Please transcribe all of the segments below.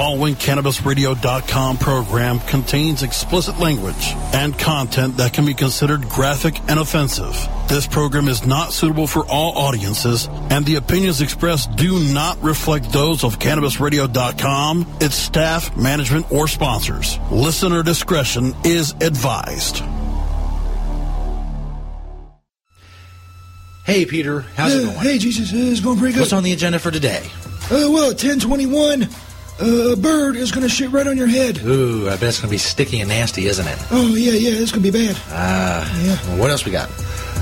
following CannabisRadio.com program contains explicit language and content that can be considered graphic and offensive. This program is not suitable for all audiences, and the opinions expressed do not reflect those of CannabisRadio.com, its staff, management, or sponsors. Listener discretion is advised. Hey, Peter, how's it going? Hey, Jesus, it's going pretty good. What's on the agenda for today? Uh, well, 1021, uh, a bird is going to shit right on your head. Ooh, I bet it's going to be sticky and nasty, isn't it? Oh, yeah, yeah, it's going to be bad. Ah, Yeah. well, what else we got?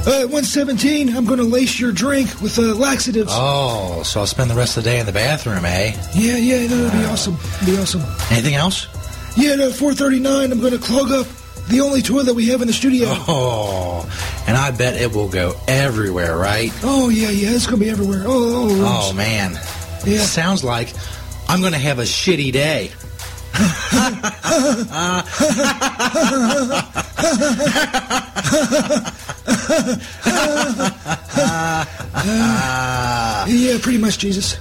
Uh, 117, I'm going to lace your drink with uh, laxatives. Oh, so I'll spend the rest of the day in the bathroom, eh? Yeah, yeah, no, it'll be awesome. It'll be awesome. Anything else? Yeah, at uh, 439, I'm going to clog up the only toilet that we have in the studio. Oh, and I bet it will go everywhere, right? Oh, yeah, yeah, it's going to be everywhere. Oh, oh, Oh, man. Yeah. Sounds like I'm going to have a shitty day. Yeah, pretty much, Jesus.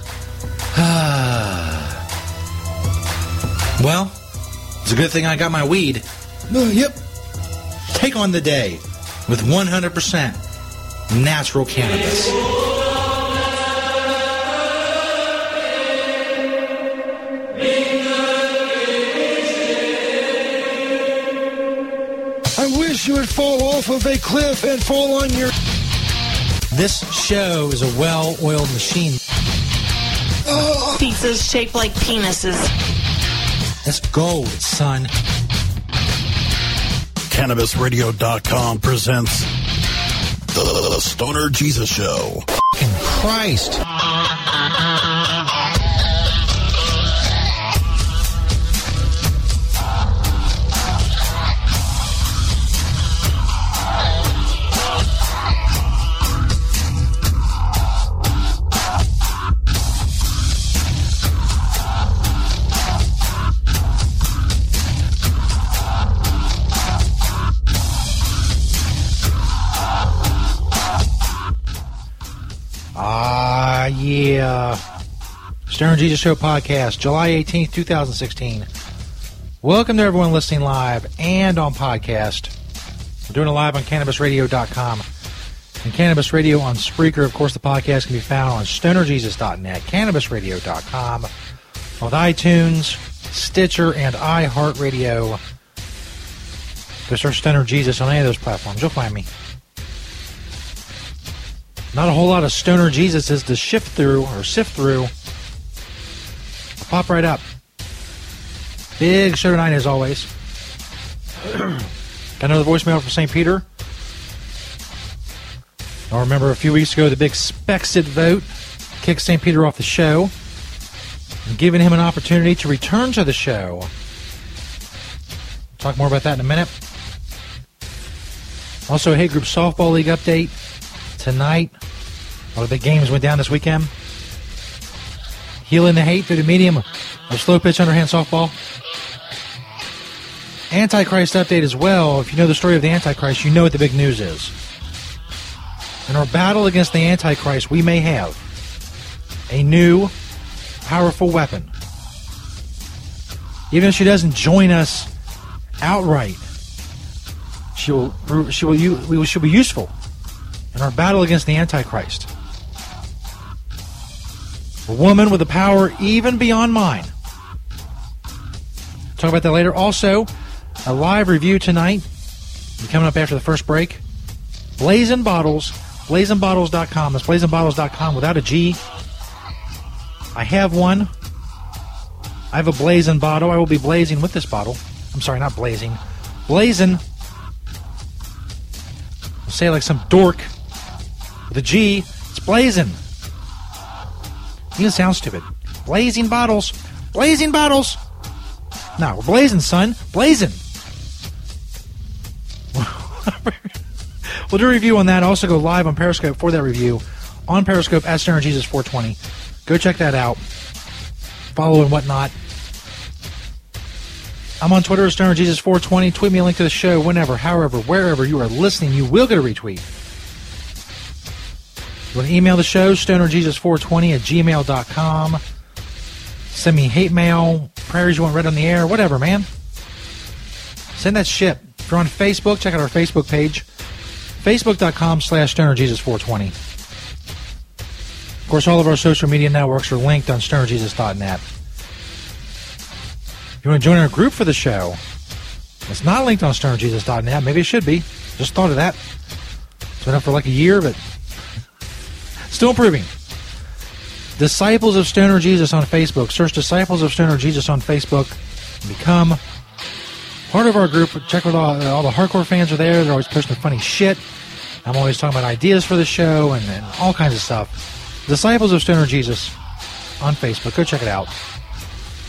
Well, it's a good thing I got my weed. Uh, yep. Take on the day with 100% natural cannabis. You would fall off of a cliff and fall on your. This show is a well oiled machine. Oh. Pizzas shaped like penises. That's gold, son. CannabisRadio.com presents The Stoner Jesus Show. In Christ. Stoner Jesus Show podcast, July 18th, 2016. Welcome to everyone listening live and on podcast. We're doing it live on CannabisRadio.com and Cannabis Radio on Spreaker. Of course, the podcast can be found on StonerJesus.net, CannabisRadio.com, on iTunes, Stitcher, and iHeartRadio. Go search Stoner Jesus on any of those platforms. You'll find me. Not a whole lot of stoner Jesus is to shift through or sift through. Pop right up. Big show tonight as always. Got another voicemail from St. Peter. I remember a few weeks ago the big Spexit vote kicked St. Peter off the show giving him an opportunity to return to the show. Talk more about that in a minute. Also, a Hate Group Softball League update tonight. One of the games went down this weekend. Healing the hate through the medium of slow pitch underhand softball. Antichrist update as well. If you know the story of the Antichrist, you know what the big news is. In our battle against the Antichrist, we may have a new, powerful weapon. Even if she doesn't join us outright, she will, she will, we will- be useful in our battle against the Antichrist. A woman with a power even beyond mine. Talk about that later. Also, a live review tonight. Coming up after the first break. Blazing Bottles, blazingbottles.com. That's blazingbottles.com without a G. I have one. I have a blazing bottle. I will be blazing with this bottle. I'm sorry, not blazing. Blazing. I'll say like some dork with a G. It's blazing. You sound stupid. Blazing bottles. Blazing bottles. No, we're blazing, son. Blazing. we'll do a review on that. Also, go live on Periscope for that review on Periscope at Stoner Jesus 420. Go check that out. Follow and whatnot. I'm on Twitter at Stoner Jesus 420. Tweet me a link to the show whenever, however, wherever you are listening. You will get a retweet. You want to email the show, stonerjesus420 at gmail.com. Send me hate mail, prayers you want read on the air, whatever, man. Send that shit. If you're on Facebook, check out our Facebook page. Facebook.com slash StonerJesus420. Of course, all of our social media networks are linked on StonerJesus.net. If you want to join our group for the show, it's not linked on StonerJesus.net. Maybe it should be. Just thought of that. It's been up for like a year, but still improving. Disciples of Stoner Jesus on Facebook. Search Disciples of Stoner Jesus on Facebook. Become part of our group. Check out all, all the hardcore fans are there. They're always posting funny shit. I'm always talking about ideas for the show and, and all kinds of stuff. Disciples of Stoner Jesus on Facebook. Go check it out.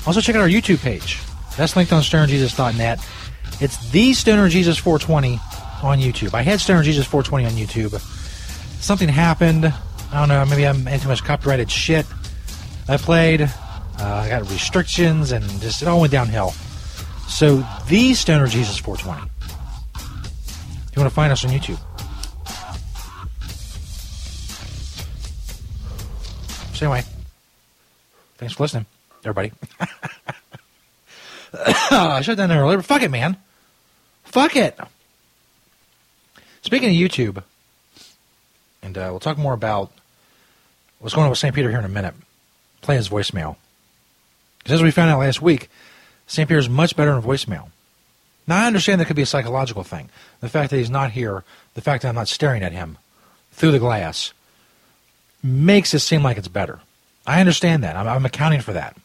Also check out our YouTube page. That's linked on stonerjesus.net. It's the Stoner Jesus 420 on YouTube. I had Stoner Jesus 420 on YouTube. Something happened. I don't know. Maybe I'm into much copyrighted shit. I played. Uh, I got restrictions and just it all went downhill. So the Stoner Jesus 420. If you want to find us on YouTube. So anyway, thanks for listening, everybody. I should have done that earlier. But fuck it, man. Fuck it. Speaking of YouTube, and uh, we'll talk more about what's going on with St. Peter here in a minute. Play his voicemail. Because as we found out last week, St. Peter is much better in voicemail. Now, I understand that could be a psychological thing. The fact that he's not here, the fact that I'm not staring at him through the glass, makes it seem like it's better. I understand that. I'm, I'm accounting for that.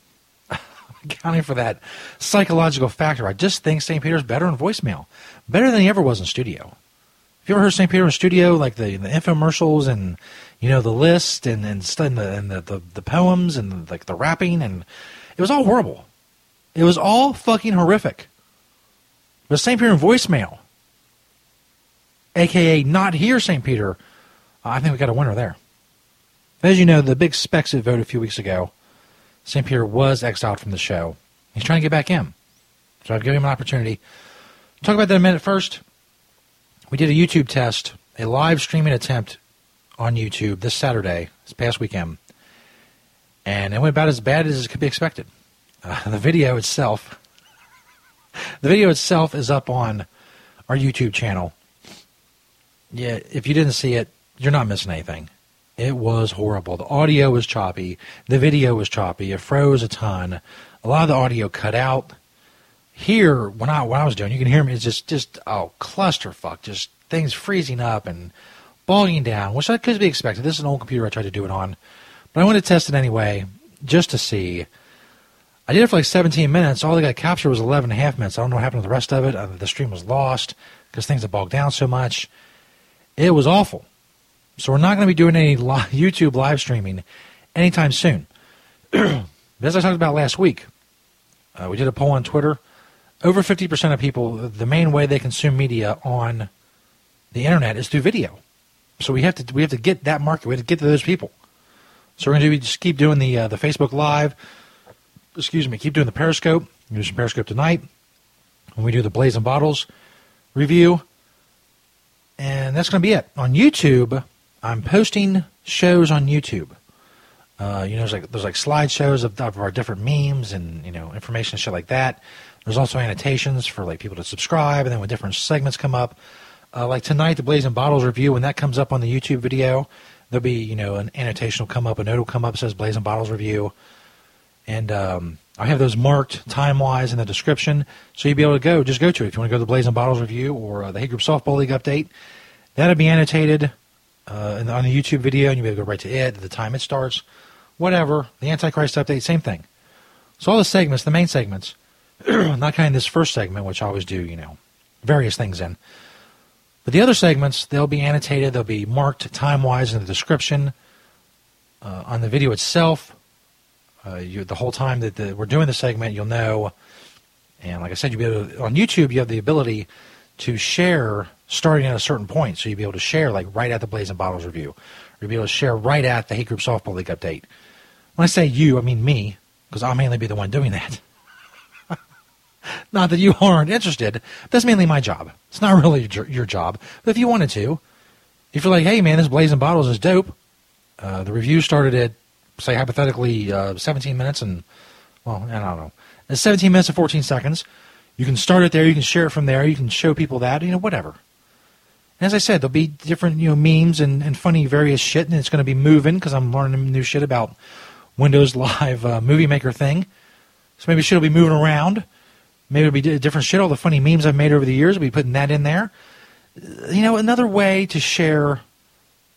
I'm accounting for that psychological factor. I just think St. Peter's better in voicemail, better than he ever was in studio. You ever heard St. Peter in studio, like the, the infomercials and you know the list and and, and, the, and the, the, the poems and like the rapping and it was all horrible. It was all fucking horrific. But St. Peter in voicemail, aka not here, St. Peter, I think we got a winner there. As you know, the big Spexit vote a few weeks ago, St. Peter was exiled from the show. He's trying to get back in. So I've given him an opportunity. Talk about that a minute. First, we did a YouTube test, a live streaming attempt on YouTube this Saturday, this past weekend. And it went about as bad as it could be expected. Uh, the video itself, the video itself is up on our YouTube channel. Yeah, if you didn't see it, you're not missing anything. It was horrible. The audio was choppy. The video was choppy. It froze a ton. A lot of the audio cut out. Here, when I when I was doing, you can hear me. It's just just oh clusterfuck. Just things freezing up and bogging down, which that could be expected. This is an old computer I tried to do it on, but I wanted to test it anyway just to see. I did it for like 17 minutes. All I got captured was 11 and a half minutes. I don't know what happened to the rest of it. Uh, the stream was lost because things had bogged down so much. It was awful. So we're not going to be doing any YouTube live streaming anytime soon. As I talked about last week, uh, we did a poll on Twitter. Over 50% of people, the main way they consume media on the internet is through video. So we have to we have to get that market. We have to get to those people. So we're going to just keep doing the uh, the Facebook Live. Excuse me. Keep doing the Periscope. We do some Periscope tonight. When we do the Blazing Bottles review, and that's going to be it on YouTube. I'm posting shows on YouTube. Uh, you know, there's like there's like slideshows of, of our different memes and you know information and shit like that. There's also annotations for like people to subscribe, and then when different segments come up, uh, like tonight, the Blazing Bottles review, when that comes up on the YouTube video, there'll be you know an annotation will come up, a note will come up says Blazing Bottles review, and um, I have those marked time wise in the description, so you'll be able to go just go to it if you want to go to the Blazing Bottles review or uh, the Hate Group Softball League update. That'll be annotated uh, on the YouTube video, and you'll be able to go right to it, at the time it starts, whatever. The Antichrist update, same thing. So all the segments, the main segments, not kind of this first segment, which I always do, you know, various things in. But the other segments, they'll be annotated, they'll be marked time wise in the description. Uh, on the video itself, uh, you, the whole time that the, we're doing the segment, you'll know. And like I said, you'll be able to, on YouTube, you have the ability to share starting at a certain point. So you'll be able to share like right at the Blazing Bottles review. You'll be able to share right at the Hate Group Softball League update. When I say you, I mean me, because I'll mainly be the one doing that. Not that you aren't interested. That's mainly my job. It's not really your, your, job. But if you wanted to, if you're like, hey man, this Blazing Bottles is dope. Uh, the review started at, say, hypothetically, uh, 17 minutes and well, I don't know. It's 17 minutes and 14 seconds. You can start it there. You can share it from there. You can show people that, you know, whatever. And as I said, there'll be different, you know, memes and, and funny various shit, and it's going to be moving because I'm learning new shit about Windows Live uh, Movie Maker thing. So maybe shit will be moving around. Maybe it'll be different shit. All the funny memes I've made over the years, I'll be putting that in there. Uh, you know, another way to share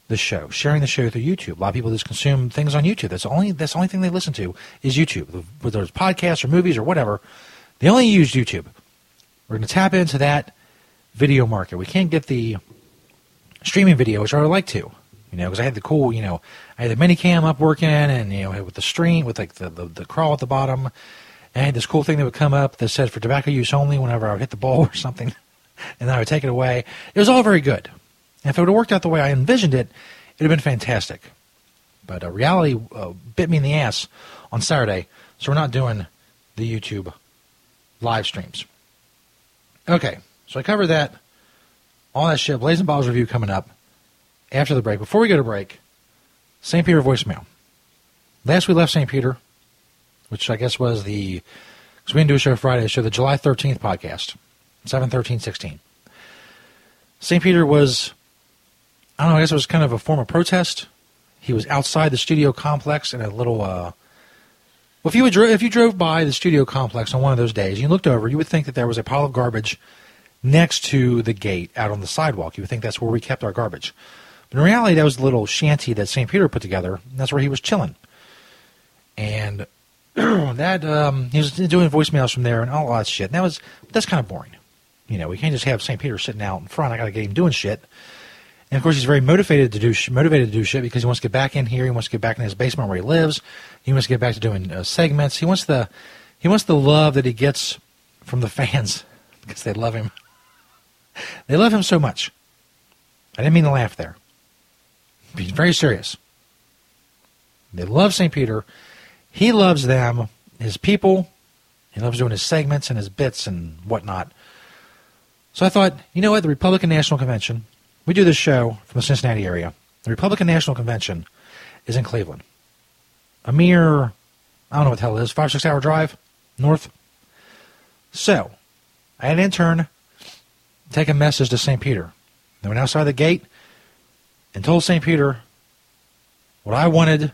the show, sharing the show through YouTube. A lot of people just consume things on YouTube. That's the only that's the only thing they listen to is YouTube, whether it's podcasts or movies or whatever. They only use YouTube. We're going to tap into that video market. We can't get the streaming video, which I would like to, you know, because I had the cool, you know, I had the mini cam up working, and you know, with the stream, with like the, the the crawl at the bottom, and this cool thing that would come up that said for tobacco use only whenever I would hit the ball or something, and then I would take it away. It was all very good. And if it would have worked out the way I envisioned it, it would have been fantastic. But uh, reality uh, bit me in the ass on Saturday, so we're not doing the YouTube live streams. Okay, so I covered that, all that shit. Blazing Balls review coming up after the break. Before we go to break, St. Peter voicemail. Last we left St. Peter, which I guess was the, because we didn't do a show Friday, show the July 13th podcast, 7 13 16. St. Peter was I don't know. I guess it was kind of a form of protest. He was outside the studio complex in a little. Uh, well, if you would, if you drove by the studio complex on one of those days, and you looked over, you would think that there was a pile of garbage next to the gate out on the sidewalk. You would think that's where we kept our garbage. But in reality, that was a little shanty that St. Peter put together. And that's where he was chilling. And that um, he was doing voicemails from there and all that shit. And that was that's kind of boring. You know, we can't just have St. Peter sitting out in front. I got to get him doing shit. And of course, he's very motivated to do motivated to do shit because he wants to get back in here. He wants to get back in his basement where he lives. He wants to get back to doing uh, segments. He wants the he wants the love that he gets from the fans because they love him. They love him so much. I didn't mean to laugh there. He's very serious. They love St. Peter. He loves them, his people. He loves doing his segments and his bits and whatnot. So I thought, you know what? The Republican National Convention we do this show from the Cincinnati area. The Republican National Convention is in Cleveland. A mere, I don't know what the hell it is, five, six hour drive north. So, I had an intern take a message to St. Peter. They went outside the gate and told St. Peter what I wanted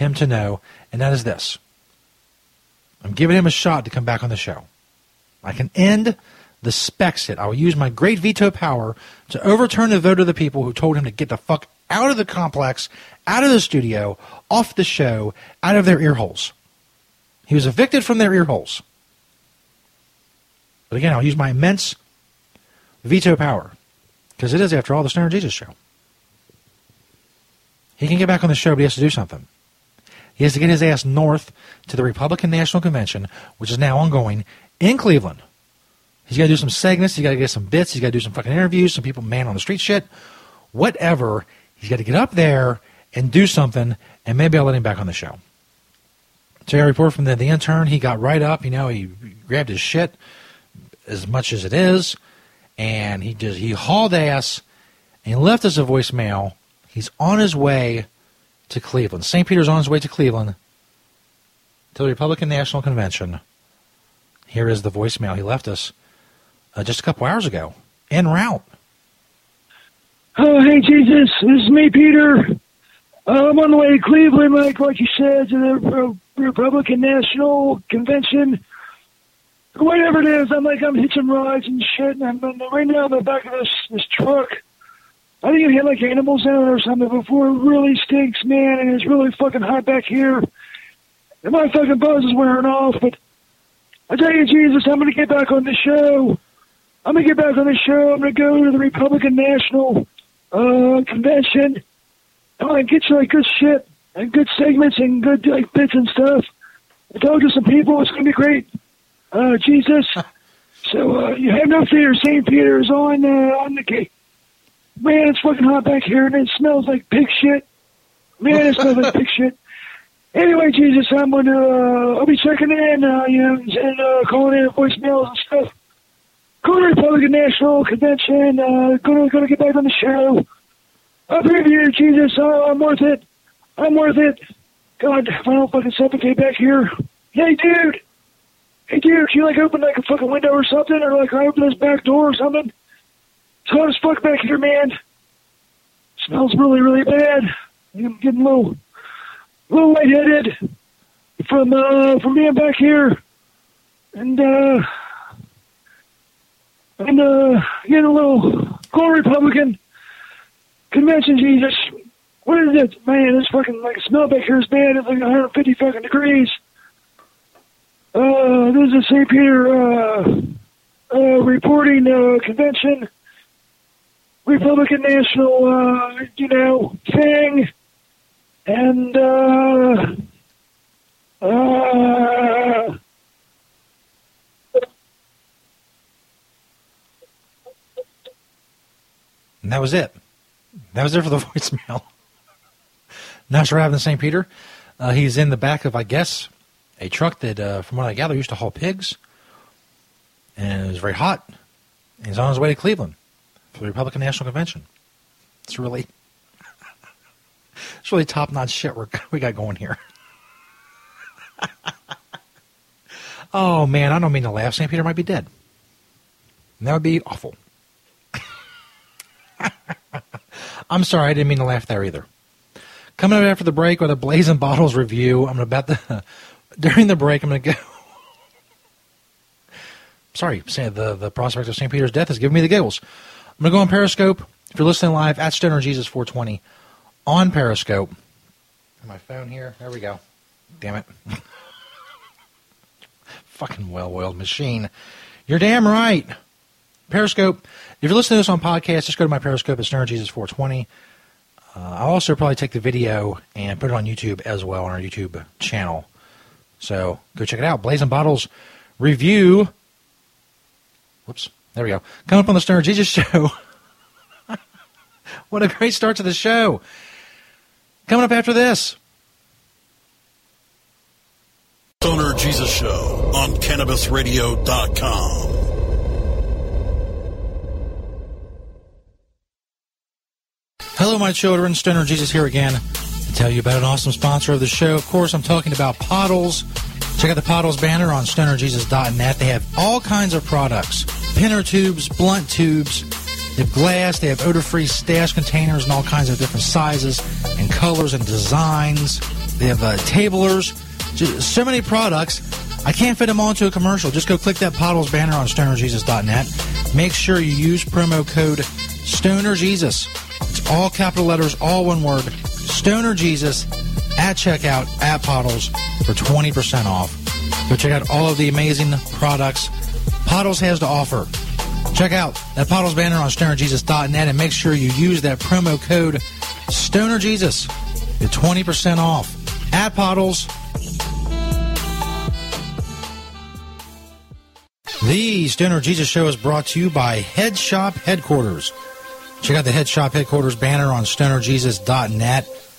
him to know, and that is this. I'm giving him a shot to come back on the show. I can end the Spexit. I will use my great veto power to overturn the vote of the people who told him to get the fuck out of the complex, out of the studio, off the show, out of their ear holes. He was evicted from their ear holes. But again, I'll use my immense veto power because it is, after all, the Stoner Jesus show. He can get back on the show, but he has to do something. He has to get his ass north to the Republican National Convention, which is now ongoing in Cleveland. He's got to do some segments. He's got to get some bits. He's got to do some fucking interviews. Some people man on the street shit. Whatever. He's got to get up there and do something, and maybe I'll let him back on the show. So I report from the, the intern. He got right up. You know, he grabbed his shit as much as it is, and he just he hauled ass and he left us a voicemail. He's on his way to Cleveland. St. Peter's on his way to Cleveland to the Republican National Convention. Here is the voicemail he left us uh, just a couple hours ago en route. Oh, hey, Jesus. This is me, Peter. Uh, I'm on the way to Cleveland, like what you said, to the Republican National Convention. Whatever it is, I'm like, I'm hitching rides and shit, and I'm right now in the back of this, this truck. I think it had like animals in it or something before. It really stinks, man, and it's really fucking hot back here. And my fucking buzz is wearing off, but I tell you, Jesus, I'm going to get back on the show. I'm gonna get back on the show. I'm gonna go to the Republican National uh, Convention. I'm gonna get you like good shit and good segments and good like bits and stuff. I talk to some people. It's gonna be great. Uh, Jesus. so uh, you have no fear. St. Peter is on uh, on the gate. Man, it's fucking hot back here, and it smells like pig shit. Man, it smells like pig shit. Anyway, Jesus, I'm gonna uh, I'll be checking in, uh, you know, and uh, calling in voicemails and stuff go to Republican National Convention, uh, gonna, gonna get back on the show. Up here, Jesus, oh, I'm worth it. I'm worth it. God, if I don't fucking suffocate back here, hey, dude, hey, dude, can you like open like a fucking window or something, or like open this back door or something? It's hot as fuck back here, man. Smells really, really bad. I'm getting a little lightheaded from uh from being back here, and uh, and uh, getting a little cool Republican convention. Jesus, what is it, man? This fucking like smell back here is bad. It's like 150 fucking degrees. Uh, this is a St. Peter uh, uh, reporting uh, convention, Republican National, uh, you know, thing, and uh, uh, And that was it. That was it for the voicemail. Now, sure, having the St. Peter. Uh, he's in the back of, I guess, a truck that, uh, from what I gather, used to haul pigs. And it was very hot. He's on his way to Cleveland for the Republican National Convention. It's really, it's really top notch shit we're, we got going here. oh man, I don't mean to laugh. St. Peter might be dead. And that would be awful. I'm sorry, I didn't mean to laugh there either. Coming up after the break with a Blazing Bottles review. I'm about to, bet the during the break, I'm going to go. sorry, the, the prospect of St. Peter's death has given me the giggles. I'm going to go on Periscope. If you're listening live at Stoner Jesus 420 on Periscope. My phone here. There we go. Damn it. Fucking well oiled machine. You're damn right. Periscope. If you're listening to this on podcast, just go to my Periscope at Stoner Jesus 420. Uh, I'll also probably take the video and put it on YouTube as well on our YouTube channel. So go check it out. Blazing Bottles review. Whoops. There we go. Coming up on the Stoner Jesus show. what a great start to the show. Coming up after this. Stoner Jesus Show on CannabisRadio.com. Hello, my children. Stoner Jesus here again to tell you about an awesome sponsor of the show. Of course, I'm talking about Pottles. Check out the Pottles banner on stonerjesus.net. They have all kinds of products pinner tubes, blunt tubes. They have glass. They have odor free stash containers in all kinds of different sizes and colors and designs. They have uh, tablers. Just so many products. I can't fit them all into a commercial. Just go click that Pottles banner on stonerjesus.net. Make sure you use promo code StonerJesus. It's all capital letters, all one word. StonerJesus at checkout at Pottles for 20% off. Go check out all of the amazing products Pottles has to offer. Check out that Pottles banner on stonerjesus.net and make sure you use that promo code StonerJesus. Get 20% off at Pottles. The Stoner Jesus Show is brought to you by Head Shop Headquarters. Check out the Head Shop Headquarters banner on stonerjesus.net.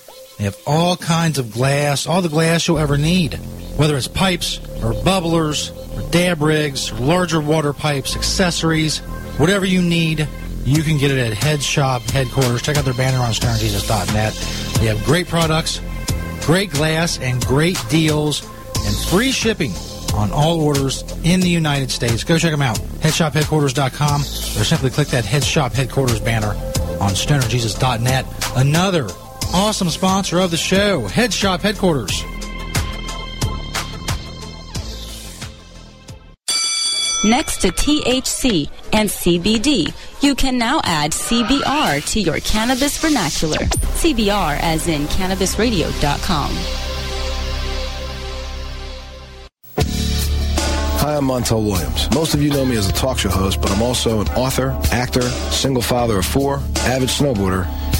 They have all kinds of glass, all the glass you'll ever need, whether it's pipes or bubblers or dab rigs or larger water pipes, accessories, whatever you need, you can get it at Head Shop Headquarters. Check out their banner on stonerjesus.net. They have great products, great glass, and great deals, and free shipping on all orders in the United States. Go check them out. HeadshopHeadquarters.com or simply click that Head Shop Headquarters banner on stonerjesus.net. Another awesome sponsor of the show, Head Shop Headquarters. Next to THC and CBD, you can now add CBR to your cannabis vernacular. CBR as in cannabisradio.com. Hi, I'm Montel Williams. Most of you know me as a talk show host, but I'm also an author, actor, single father of four, avid snowboarder,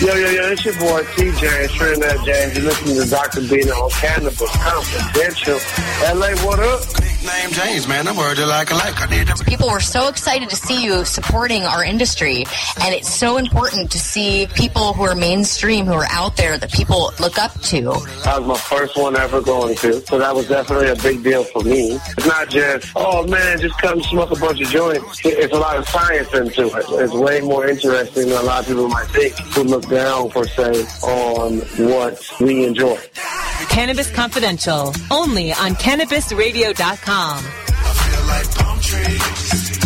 Yo, yo, yo, it's your boy TJ, Trinidad James. You're listening to Dr. Bina on Cannabis Confidential. LA, what up? Name James, man. I'm worried like a like. I need to. People were so excited to see you supporting our industry, and it's so important to see people who are mainstream, who are out there that people look up to. That was my first one ever going to, so that was definitely a big deal for me. It's not just, oh man, just come smoke a bunch of joints. It's a lot of science into it. It's way more interesting than a lot of people might think who look down, per se, on what we enjoy. Cannabis Confidential, only on CannabisRadio.com. I feel like palm trees.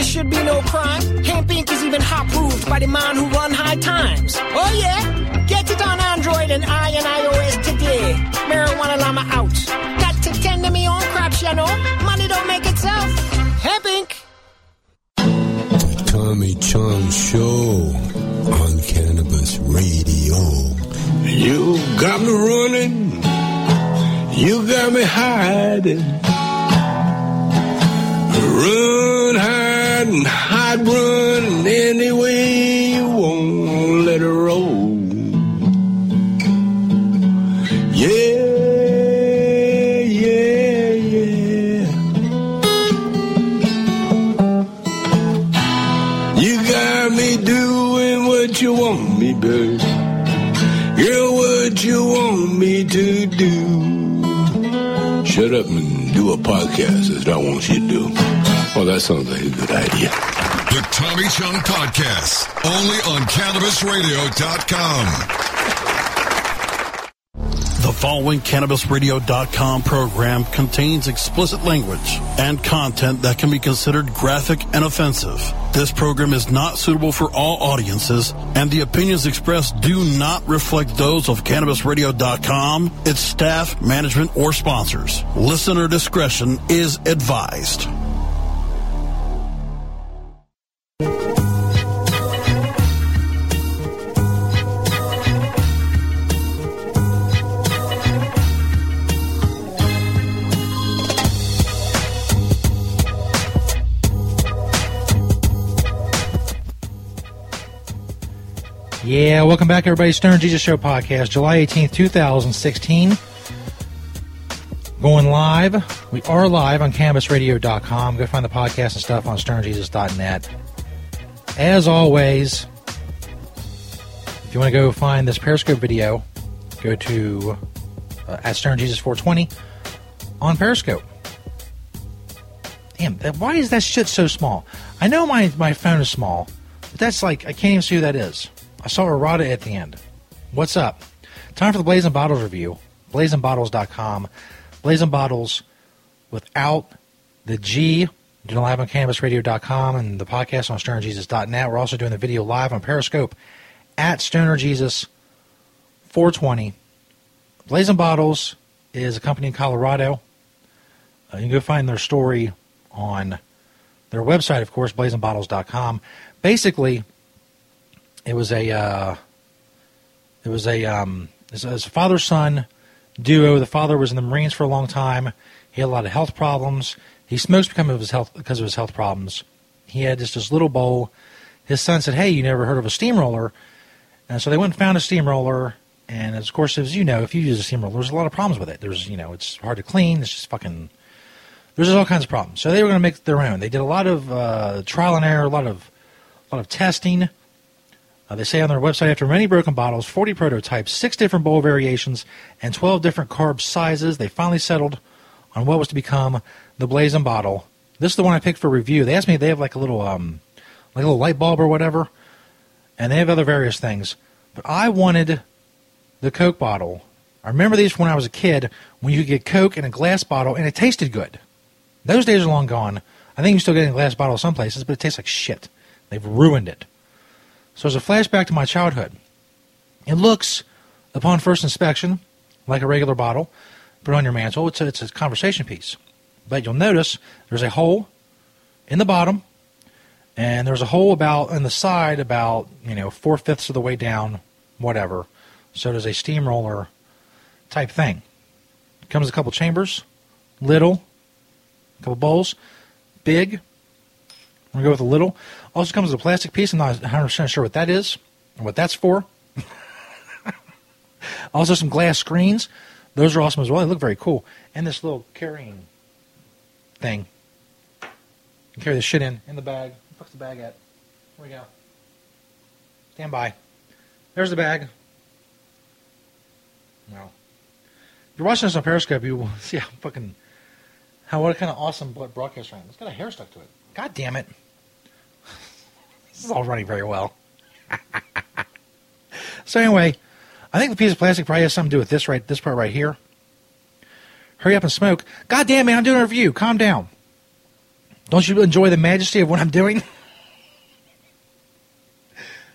Cannabis should be no crime. Hemp Inc. is even hot proved by the man who run high times. Oh yeah? Get it on Android and I and iOS today. Marijuana Llama out. Got to tend to me own crops, you know. Money don't make itself. Hemp Inc. Tommy Chong Show on Cannabis Radio. You got me running. You got me hiding. Run, hide, and hide, run any way you want. Let it roll. Yeah, yeah, yeah. You got me doing what you want me, babe. Girl, what you want me to do. Shut up and do a podcast is what I want you to do. Oh, that sounds like a good idea. The Tommy Chong Podcast, only on CannabisRadio.com. The following CannabisRadio.com program contains explicit language and content that can be considered graphic and offensive. This program is not suitable for all audiences, and the opinions expressed do not reflect those of CannabisRadio.com, its staff, management, or sponsors. Listener discretion is advised. Yeah, welcome back, everybody. Stoner Jesus Show podcast, July 18th, 2016. Going live. We are live on CannabisRadio.com. Go find the podcast and stuff on StonerJesus.net. As always, if you want to go find this Periscope video, go to uh, at StonerJesus420 on Periscope. Damn, that- why is that shit so small? I know my, my phone is small, but that's like, I can't even see who that is. I saw errata at the end. What's up? Time for the Blazing Bottles review. BlazingBottles.com. Blazing Bottles without the G. Do live on CannabisRadio.com and the podcast on StonerJesus.net. We're also doing the video live on Periscope at StonerJesus 420. Blazing Bottles is a company in Colorado. Uh, you can go find their story on their website, of course, blazingbottles.com. Basically, it was a uh, it was a um, it was a father son duo. The father was in the Marines for a long time. He had a lot of health problems. He smokes because of his health because of his health problems. He had just this little bowl. His son said, "Hey, you never heard of a steamroller?" And so they went and found a steamroller. And of course, as you know, if you use a steamroller, there's a lot of problems with it. There's you know, it's hard to clean. It's just fucking. There's just all kinds of problems. So they were going to make their own. They did a lot of uh, trial and error, a lot of a lot of testing. Uh, they say on their website, after many broken bottles, 40 prototypes, six different bowl variations, and 12 different carb sizes, they finally settled on what was to become the Blazing bottle. This is the one I picked for review. They asked me they have like a little, um, like a little light bulb or whatever, and they have other various things. But I wanted the Coke bottle. I remember these when I was a kid, when you could get Coke in a glass bottle and it tasted good. Those days are long gone. I think you're still getting a glass bottle some places, but it tastes like shit. They've ruined it. So as a flashback to my childhood, it looks, upon first inspection, like a regular bottle. Put on your mantle. It's a, it's a conversation piece. But you'll notice there's a hole in the bottom, and there's a hole about in the side about you know four fifths of the way down, whatever. So there's a steamroller type thing. Comes a couple chambers, little, a couple bowls, big. I'm gonna go with a little. Also comes with a plastic piece. I'm not 100 percent sure what that is and what that's for. also some glass screens. Those are awesome as well. They look very cool. And this little carrying thing. You carry this shit in in the bag. Where the bag at? Here we go. Stand by. There's the bag. Well, if you're watching this on Periscope, you will see how fucking how what kind of awesome broadcast I am. It's got a hair stuck to it. God damn it. This is all running very well. so anyway, I think the piece of plastic probably has something to do with this right this part right here. Hurry up and smoke. God damn it, I'm doing a review. Calm down. Don't you enjoy the majesty of what I'm doing?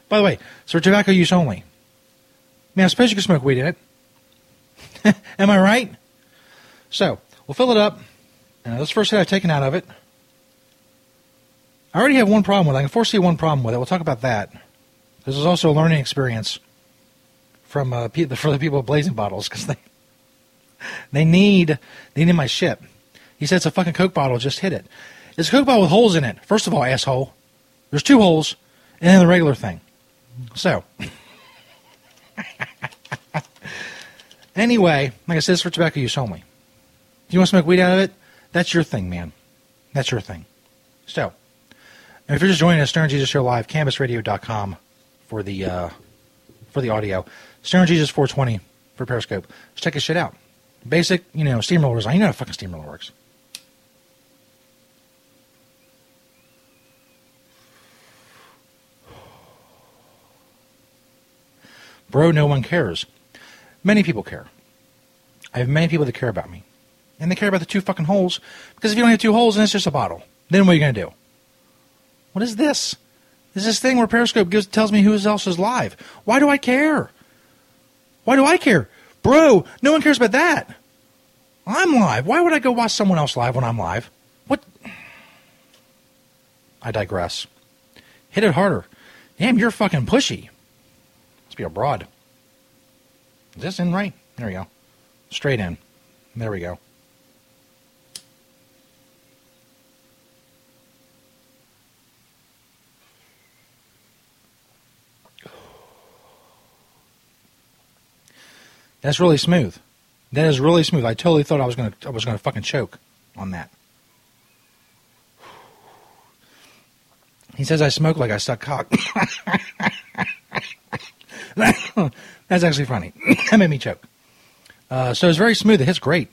By the way, so tobacco use only. Man, I suppose you can smoke weed in it. Am I right? So, we'll fill it up. And this first hit I've taken out of it. I already have one problem with it. I can foresee one problem with it. We'll talk about that. This is also a learning experience from uh, for the people of Blazing Bottles because they they need they need my ship. He said it's a fucking Coke bottle. Just hit it. It's a Coke bottle with holes in it. First of all, asshole. There's two holes, and then the regular thing. So, anyway, like I said, it's for tobacco use only. If you want to smoke weed out of it, that's your thing, man. That's your thing. So, if you're just joining us, Stoner Jesus Show Live, CannabisRadio.com for the uh, for the audio. Stoner Jesus 420 for Periscope. Just check this shit out. Basic, you know, steamroller design. You know how fucking steamroller works. Bro, no one cares. Many people care. I have many people that care about me. And they care about the two fucking holes. Because if you don't have two holes and it's just a bottle, then what are you going to do? What is this? This is this thing where Periscope gives, tells me who else is live? Why do I care? Why do I care? Bro, no one cares about that. I'm live. Why would I go watch someone else live when I'm live? What? I digress. Hit it harder. Damn, you're fucking pushy. Must be a broad. Is this in right? There we go. Straight in. There we go. That's really smooth. That is really smooth. I totally thought I was gonna I was gonna fucking choke on that. He says I smoke like I suck cock. That's actually funny. that made me choke. Uh, so it's very smooth. It hits great.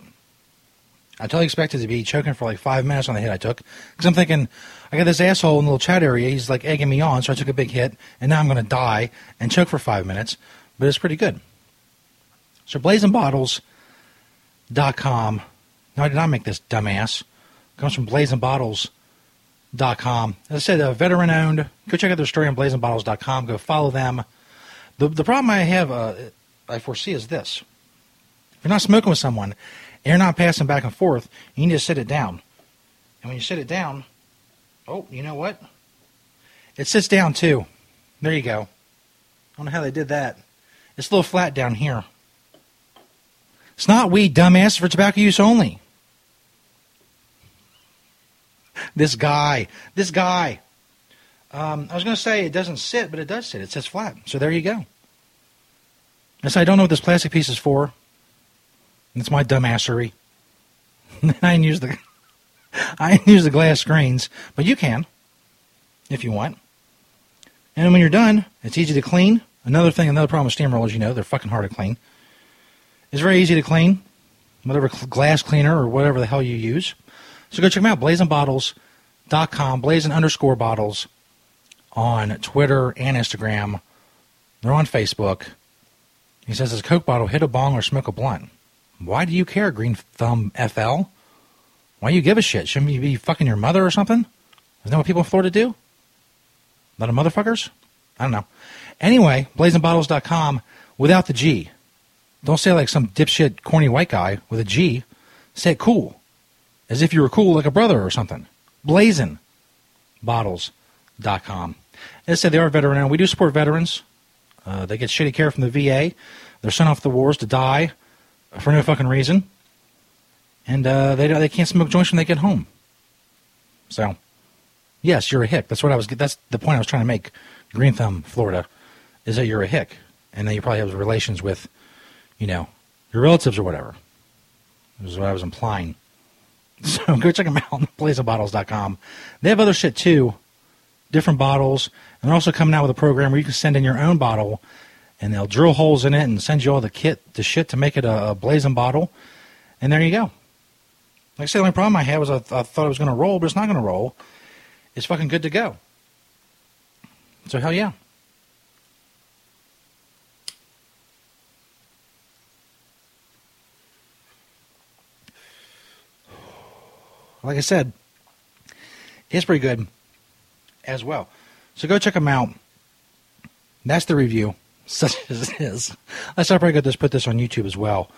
I totally expected to be choking for like five minutes on the hit I took because I'm thinking I got this asshole in the little chat area. He's like egging me on, so I took a big hit, and now I'm to die and choke for five minutes. But it's pretty good. So blazingbottles.com. No, I did not make this dumbass. It comes from blazingbottles.com. As I said, uh, veteran owned. Go check out their story on blazingbottles.com. Go follow them. The, the problem I have, uh, I foresee, is this. If you're not smoking with someone and you're not passing back and forth, you need to sit it down. And when you sit it down, oh, you know what? It sits down too. There you go. I don't know how they did that. It's a little flat down here. It's not weed, dumbass, for tobacco use only. This guy, this guy. Um, I was going to say it doesn't sit, but it does sit. It sits flat. So there you go. So I don't know what this plastic piece is for. It's my dumbassery. I didn't use the I didn't use the glass screens, but you can if you want. And when you're done, it's easy to clean. Another thing, another problem with steamrollers, you know, they're fucking hard to clean. It's very easy to clean, whatever glass cleaner or whatever the hell you use. So go check them out, blazingbottles.com, blazing underscore bottles on Twitter and Instagram. They're on Facebook. He says, "As a Coke bottle, hit a bong or smoke a blunt." Why do you care, Green Thumb FL? Why do you give a shit? Shouldn't you be fucking your mother or something? Isn't that what people in Florida do? Lot of motherfuckers? I don't know. Anyway, blazingbottles.com without the G. Don't say like some dipshit, corny white guy with a G. Say it cool, as if you were cool like a brother or something. Blazing bottles.com. As I said, they are veteran owned. We do support veterans. Uh, they get shitty care from the VA. They're sent off the wars to die for no fucking reason. And uh, they, they can't smoke joints when they get home. So, yes, you're a hick. That's what I was. That's the point I was trying to make. Green Thumb, Florida, is that you're a hick, and then you probably have relations with, you know, your relatives or whatever. This is what I was implying. So go check them out on blazeofbottles.com. They have other shit too, different bottles, and they're also coming out with a program where you can send in your own bottle, and they'll drill holes in it and send you all the kit, the shit to make it a, a blazing bottle, and there you go. Like I said, the only problem I had was I, th- I thought it was going to roll, but it's not going to roll. It's fucking good to go. So hell yeah. Like I said, it's pretty good as well. So go check them out. That's the review, such as it is. Let's not probably just put this on YouTube as well.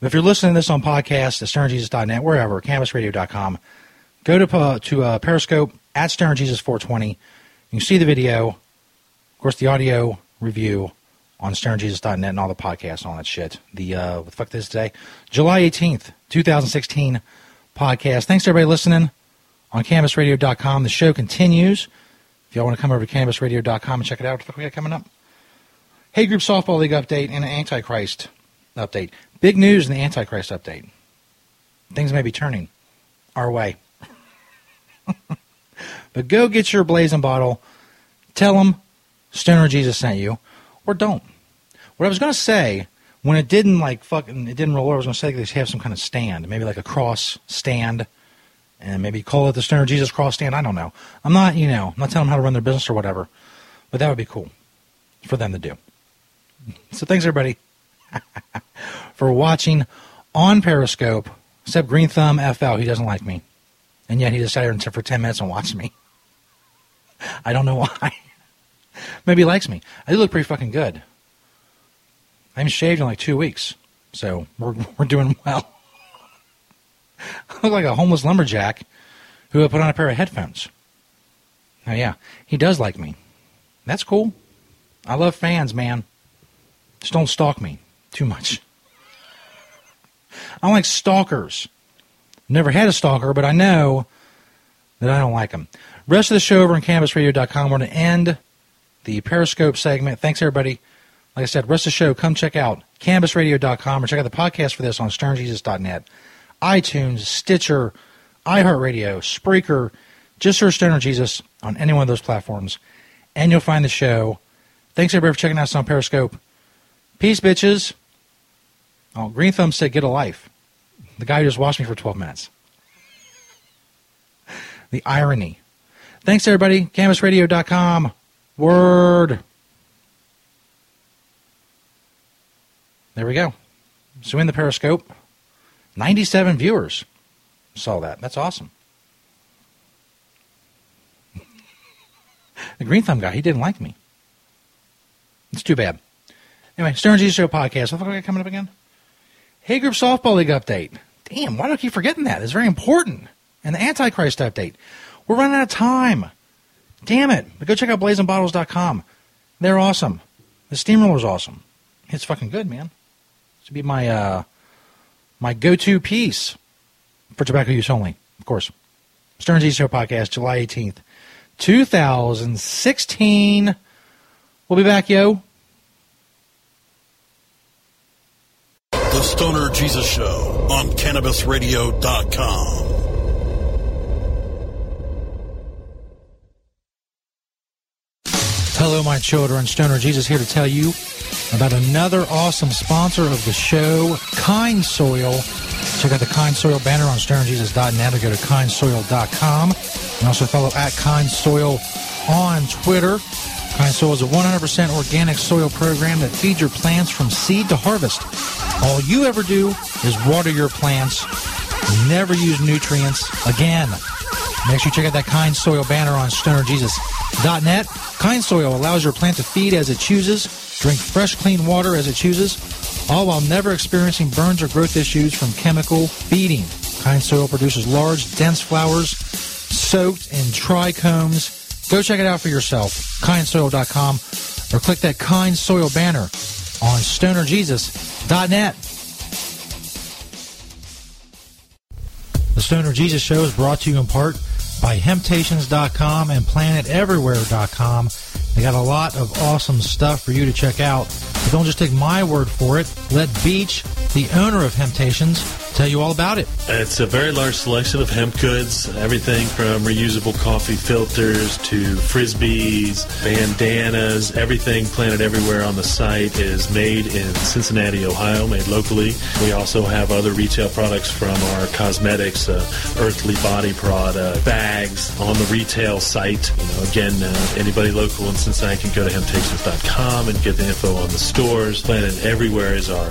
But if you're listening to this on podcast at stonerjesus.net, wherever, cannabisradio.com, go to, uh, to uh, Periscope at stonerjesus420. You can see the video, of course, the audio review on stonerjesus.net and all the podcasts and all that shit. The, uh, what the fuck this today? July 18th, 2016 podcast. Thanks to everybody listening on cannabisradio.com. The show continues. If y'all want to come over to cannabisradio.com and check it out, what we got coming up? Hate Group Softball League update and an Antichrist update. Big news in the Antichrist update. Things may be turning our way. but go get your blazing bottle. Tell them Stoner Jesus sent you, or don't. What I was going to say when it didn't like fucking it didn't roll over, I was to say they have some kind of stand, maybe like a cross stand, and maybe call it the Stoner Jesus cross stand. I don't know. I'm not you know I'm not telling them how to run their business or whatever, but that would be cool for them to do. So thanks everybody for watching on Periscope. Except Green Thumb FL, he doesn't like me, and yet he decided to sit for ten minutes and watch me. I don't know why. Maybe he likes me. I do look pretty fucking good. I haven't shaved in like two weeks, so we're we're doing well. I look like a homeless lumberjack who had put on a pair of headphones. Oh yeah, he does like me. That's cool. I love fans, man. Just don't stalk me too much. I like stalkers. Never had a stalker, but I know that I don't like them. Rest of the show over on cannabisradio.com. We're going to end the Periscope segment. Thanks, everybody. Like I said, rest of the show, come check out cannabisradio.com or check out the podcast for this on stonerjesus.net, iTunes, Stitcher, iHeartRadio, Spreaker. Just search Stoner Jesus on any one of those platforms, and you'll find the show. Thanks, everybody, for checking us on Periscope. Peace, bitches. Oh, Green Thumb said, get a life. The guy who just watched me for 12 minutes. The irony. Thanks, everybody. CannabisRadio.com. Word. There we go. So in the Periscope, 97 viewers saw that. That's awesome. the Green Thumb guy, he didn't like me. It's too bad. Anyway, Stoner Jesus Show podcast. What the fuck coming up again? Hate Group Softball League update. Damn, why do I keep forgetting that? It's very important. And the Antichrist update. We're running out of time. Damn it. But go check out blazingbottles.com. They're awesome. The steamroller's awesome. It's fucking good, man. Would be my uh my go-to piece for tobacco use only, of course. Stoner Jesus Show podcast, July 18th, 2016. We'll be back, yo. The Stoner Jesus Show on CannabisRadio.com. Hello, my children. Stoner Jesus here to tell you about another awesome sponsor of the show, Kind Soil. Check out the Kind Soil banner on stonerjesus.net or go to kindsoil.com. And also follow at Kind Soil on Twitter. Kind Soil is a 100% organic soil program that feeds your plants from seed to harvest. All you ever do is water your plants. Never use nutrients again. Make sure you check out that Kind Soil banner on stonerjesus.net. Kind Soil allows your plant to feed as it chooses, drink fresh, clean water as it chooses, all while never experiencing burns or growth issues from chemical feeding. Kind Soil produces large, dense flowers soaked in trichomes. Go check it out for yourself, kindsoil.com, or click that Kind Soil banner on stonerjesus.net. The Stoner Jesus Show is brought to you in part by Hemptations.com and PlanetEverywhere.com. They got a lot of awesome stuff for you to check out. But don't just take my word for it. Let Beach, the owner of Hemptations, tell you all about it. It's a very large selection of hemp goods, everything from reusable coffee filters to frisbees, bandanas, everything Planet Everywhere on the site is made in Cincinnati, Ohio, made locally. We also have other retail products from our cosmetics, uh, earthly body product, bags on the retail site. You know, again, uh, anybody local in Cincinnati can go to hemptations.com and get the info on the stores. Planet Everywhere is our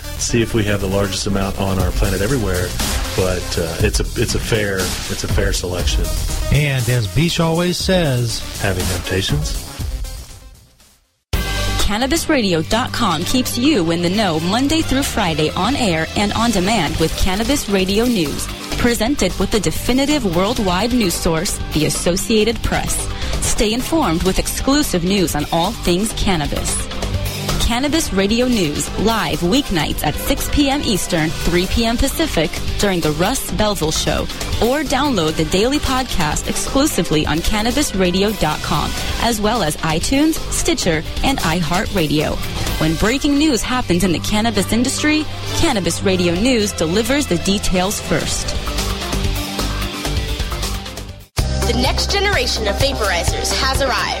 see if we have the largest amount on our planet everywhere. But uh, it's a it's a fair it's a fair selection. And as Beach always says, having temptations. CannabisRadio.com keeps you in the know Monday through Friday on air and on demand with Cannabis Radio News. Presented with the definitive worldwide news source, the Associated Press. Stay informed with exclusive news on all things cannabis. Cannabis Radio News live weeknights at 6 p.m. Eastern, 3 p.m. Pacific during the Russ Belville Show, or download the daily podcast exclusively on CannabisRadio.com, as well as iTunes, Stitcher, and iHeartRadio. When breaking news happens in the cannabis industry, Cannabis Radio News delivers the details first. The next generation of vaporizers has arrived.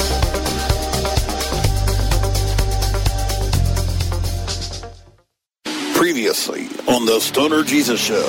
Previously on the Stoner Jesus Show.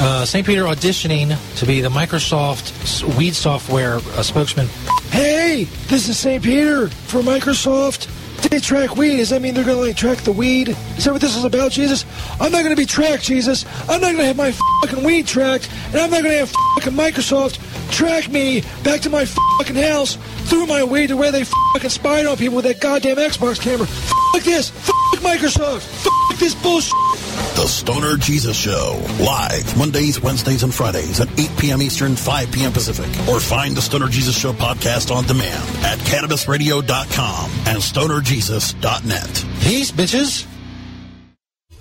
Uh, St. Peter auditioning to be the Microsoft weed software uh, spokesman. Hey, this is St. Peter for Microsoft. They track weed. Does that mean they're going to like track the weed? Is that what this is about, Jesus? I'm not going to be tracked, Jesus. I'm not going to have my fucking weed tracked, and I'm not going to have fucking Microsoft track me back to my fucking house through my weed to where they fucking spied on people with that goddamn Xbox camera. Fuck this. Fuck Microsoft. Fuck this bullshit. The Stoner Jesus Show. Live Mondays, Wednesdays, and Fridays at 8 p.m. Eastern, 5 p.m. Pacific. Or find the Stoner Jesus Show podcast on demand at CannabisRadio.com and StonerJesus.net. Peace, bitches.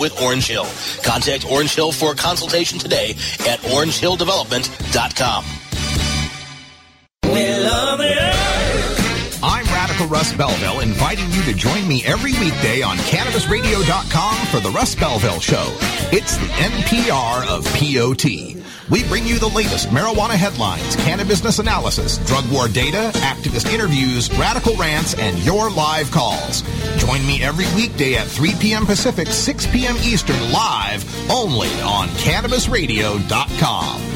with Orange Hill. Contact Orange Hill for a consultation today at orangehilldevelopment.com. I'm Radical Russ Belville, inviting you to join me every weekday on CannabisRadio.com for the Russ Belville Show. It's the NPR of POT. We bring you the latest marijuana headlines, cannabis business analysis, drug war data, activist interviews, radical rants, and your live calls. Join me every weekday at 3 p.m. Pacific, 6 p.m. Eastern, live only on CannabisRadio.com.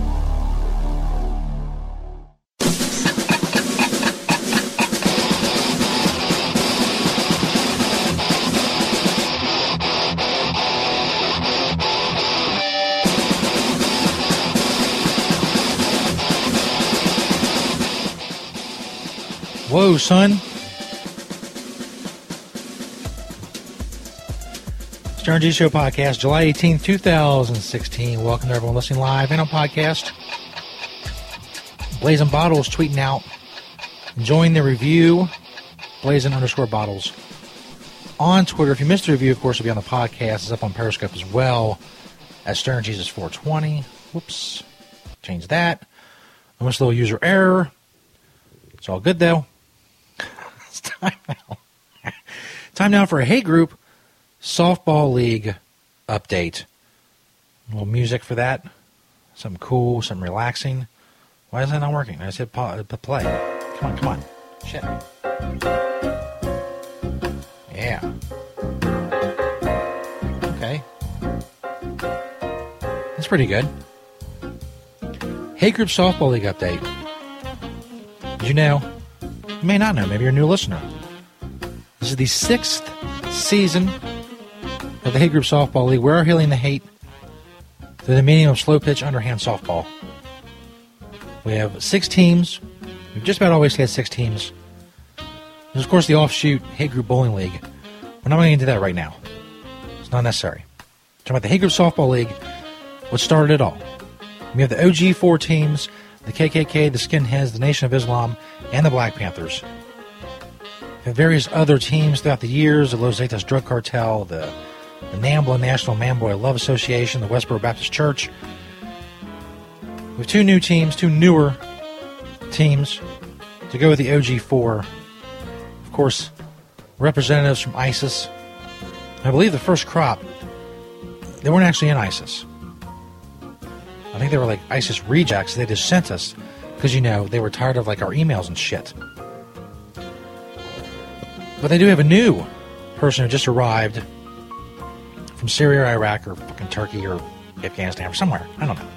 Whoa, son. Stoner Jesus Show Podcast, July 18th, 2016. Welcome to everyone listening live and on podcast. Blazing Bottles tweeting out, enjoying the review. Blazing underscore bottles on Twitter. If you missed the review, of course, it'll be on the podcast. It's up on Periscope as well at Stoner Jesus 420. Whoops. Change that. Almost a little user error. It's all good though. It's time now. time now for a Hate Group Softball League update. A little music for that. Something cool, something relaxing. Why is that not working? I just hit pa- play. Come on, come on. Shit. Yeah. Okay. That's pretty good. Hate Group Softball League update. You know? May not know. Maybe you're a new listener. This is the sixth season of the Hate Group Softball League. We're healing the hate through the medium of slow pitch underhand softball. We have six teams. We've just about always had six teams. There's, of course, the offshoot Hate Group Bowling League. We're not going to do that right now. It's not necessary. talking about the Hate Group Softball League, what started it all. We have the OG four teams, the KKK, the Skinheads, the Nation of Islam, and the Black Panthers. Have various other teams throughout the years, the Los Zetas Drug Cartel, the, the NAMBLA National Manboy Love Association, the Westboro Baptist Church. Have two new teams, two newer teams to go with the OG4. Of course, representatives from ISIS. I believe the first crop, they weren't actually in ISIS. I think they were like ISIS rejects. They just sent us because, you know, they were tired of like our emails and shit. But they do have a new person who just arrived from Syria or Iraq or fucking Turkey or Afghanistan or somewhere. I don't know.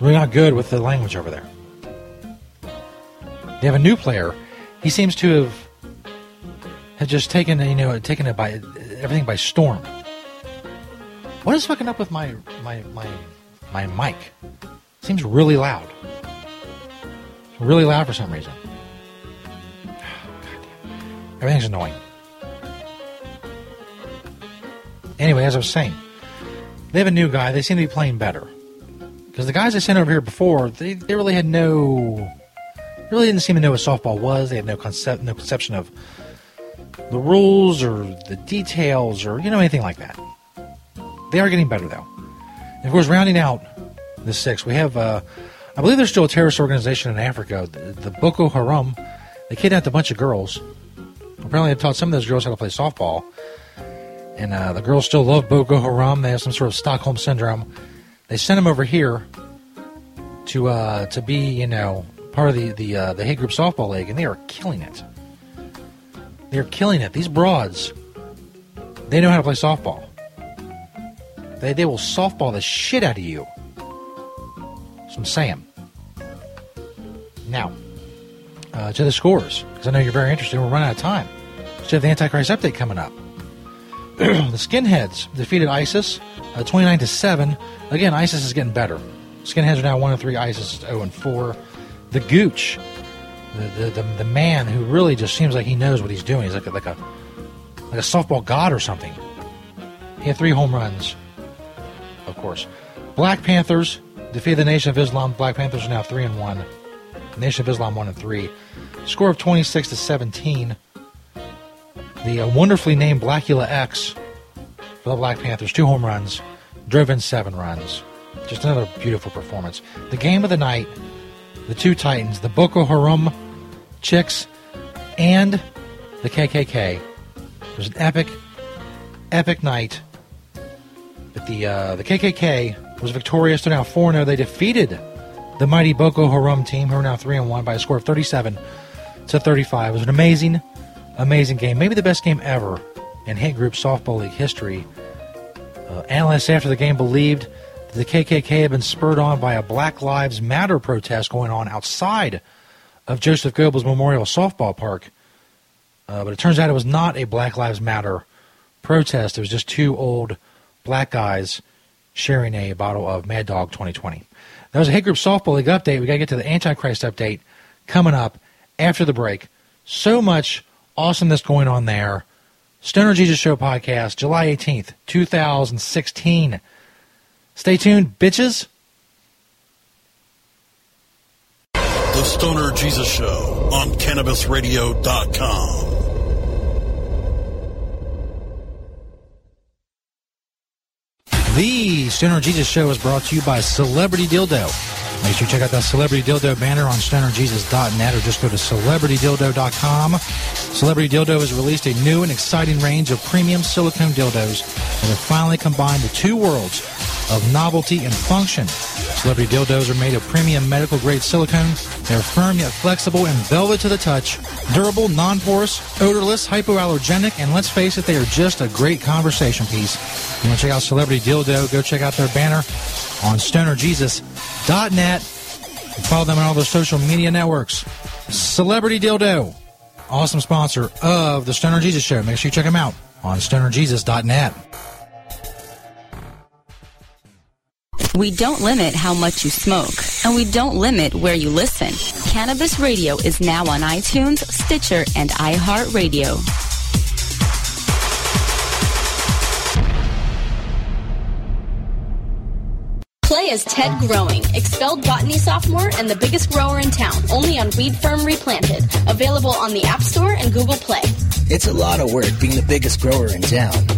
Really not good with the language over there. They have a new player. He seems to have had just taken you know taken it by everything by storm. What is fucking up with my my my my mic? Seems really loud. Really loud for some reason. Everything's annoying. Anyway, as I was saying, they have a new guy. They seem to be playing better. Because the guys I sent over here before, they, they really had no. Really didn't seem to know what softball was. They had no concept, no conception of the rules or the details or you know anything like that. They are getting better though. And of course, rounding out the six, we have. Uh, I believe there's still a terrorist organization in Africa, the, Boko Haram. They kidnapped a bunch of girls. Apparently, they taught some of those girls how to play softball. And uh, the girls still love Boko Haram. They have some sort of Stockholm syndrome. They sent them over here to uh, to be, you know, part of the the uh, the Hate Group softball league, and they are killing it. They are killing it. These broads, they know how to play softball. They they will softball the shit out of you. That's what I'm saying. Now, uh, to the scores, because I know you're very interested. We're running out of time. So have the Antichrist update coming up. the Skinheads defeated ISIS uh, 29 to 7. Again, ISIS is getting better. Skinheads are now 1 and 3, ISIS is 0 and 4. The Gooch, the, the, the, the man who really just seems like he knows what he's doing. He's like a, like a like a softball god or something. He had three home runs, of course. Black Panthers defeated the Nation of Islam. Black Panthers are now 3 and 1. Nation of Islam 1 and 3. Score of 26 to 17. The uh, wonderfully named Blackula X for the Black Panthers, two home runs, driven seven runs. Just another beautiful performance. The game of the night, the two Titans, the Boko Haram Chicks and the KKK. It was an epic, epic night. The uh, the KKK was victorious. They're now 4 0. They defeated the mighty Boko Haram team, who are now 3 1 by a score of 37 to 35. It was an amazing, amazing game. Maybe the best game ever in Hate Group Softball League history. Uh, analysts after the game believed that the KKK had been spurred on by a Black Lives Matter protest going on outside of Joseph Goebbels Memorial Softball Park. Uh, but it turns out it was not a Black Lives Matter protest. It was just two old black guys sharing a bottle of Mad Dog 2020. That was a Hate Group Softball League update. We got to get to the Antichrist update coming up after the break. So much awesomeness going on there. Stoner Jesus Show podcast, July 18th, 2016. Stay tuned, bitches. The Stoner Jesus Show on CannabisRadio.com. The Stoner Jesus Show is brought to you by Celebrity Dildo. Make sure you check out that Celebrity Dildo banner on stonerjesus.net or just go to celebritydildo.com. Celebrity Dildo has released a new and exciting range of premium silicone dildos that have finally combined the two worlds of novelty and function. Celebrity dildos are made of premium medical grade silicone. They're firm yet flexible and velvet to the touch, durable, non porous, odorless, hypoallergenic, and let's face it, they are just a great conversation piece. You want to check out Celebrity Dildo? Go check out their banner on stonerjesus.net. Follow them on all their social media networks. Celebrity Dildo, awesome sponsor of the Stoner Jesus Show. Make sure you check them out on stonerjesus.net. We don't limit how much you smoke, and we don't limit where you listen. Cannabis Radio is now on iTunes, Stitcher, and iHeartRadio. As Ted Growing, expelled botany sophomore and the biggest grower in town, only on Weed Firm Replanted. Available on the App Store and Google Play. It's a lot of work being the biggest grower in town.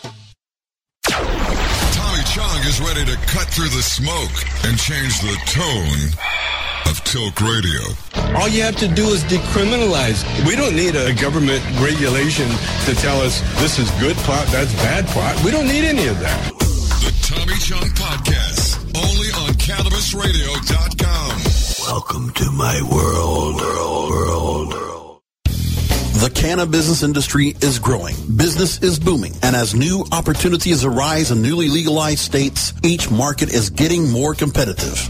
Tommy is ready to cut through the smoke and change the tone of Tilk Radio. All you have to do is decriminalize. We don't need a government regulation to tell us this is good pot, that's bad pot. We don't need any of that. The Tommy Chong Podcast, only on CannabisRadio.com. Welcome to my world. world, world, world. The cannabis business industry is growing. Business is booming. And as new opportunities arise in newly legalized states, each market is getting more competitive.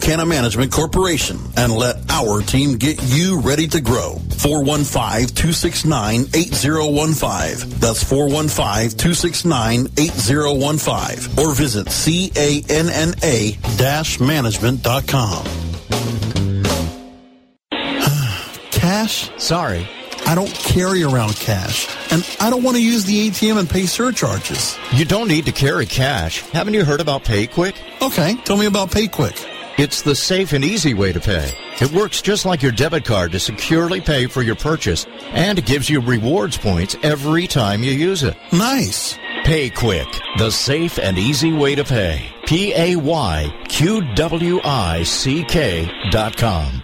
Canna Management Corporation and let our team get you ready to grow. 415-269-8015. That's 415-269-8015. Or visit C-A-N-N-A-management.com. cash? Sorry. I don't carry around cash. And I don't want to use the ATM and pay surcharges. You don't need to carry cash. Haven't you heard about PayQwick? Okay, tell me about PayQwick. It's the safe and easy way to pay. It works just like your debit card to securely pay for your purchase, and gives you rewards points every time you use it. Nice. PayQwick, the safe and easy way to pay. P A Y Q W I C K dot com.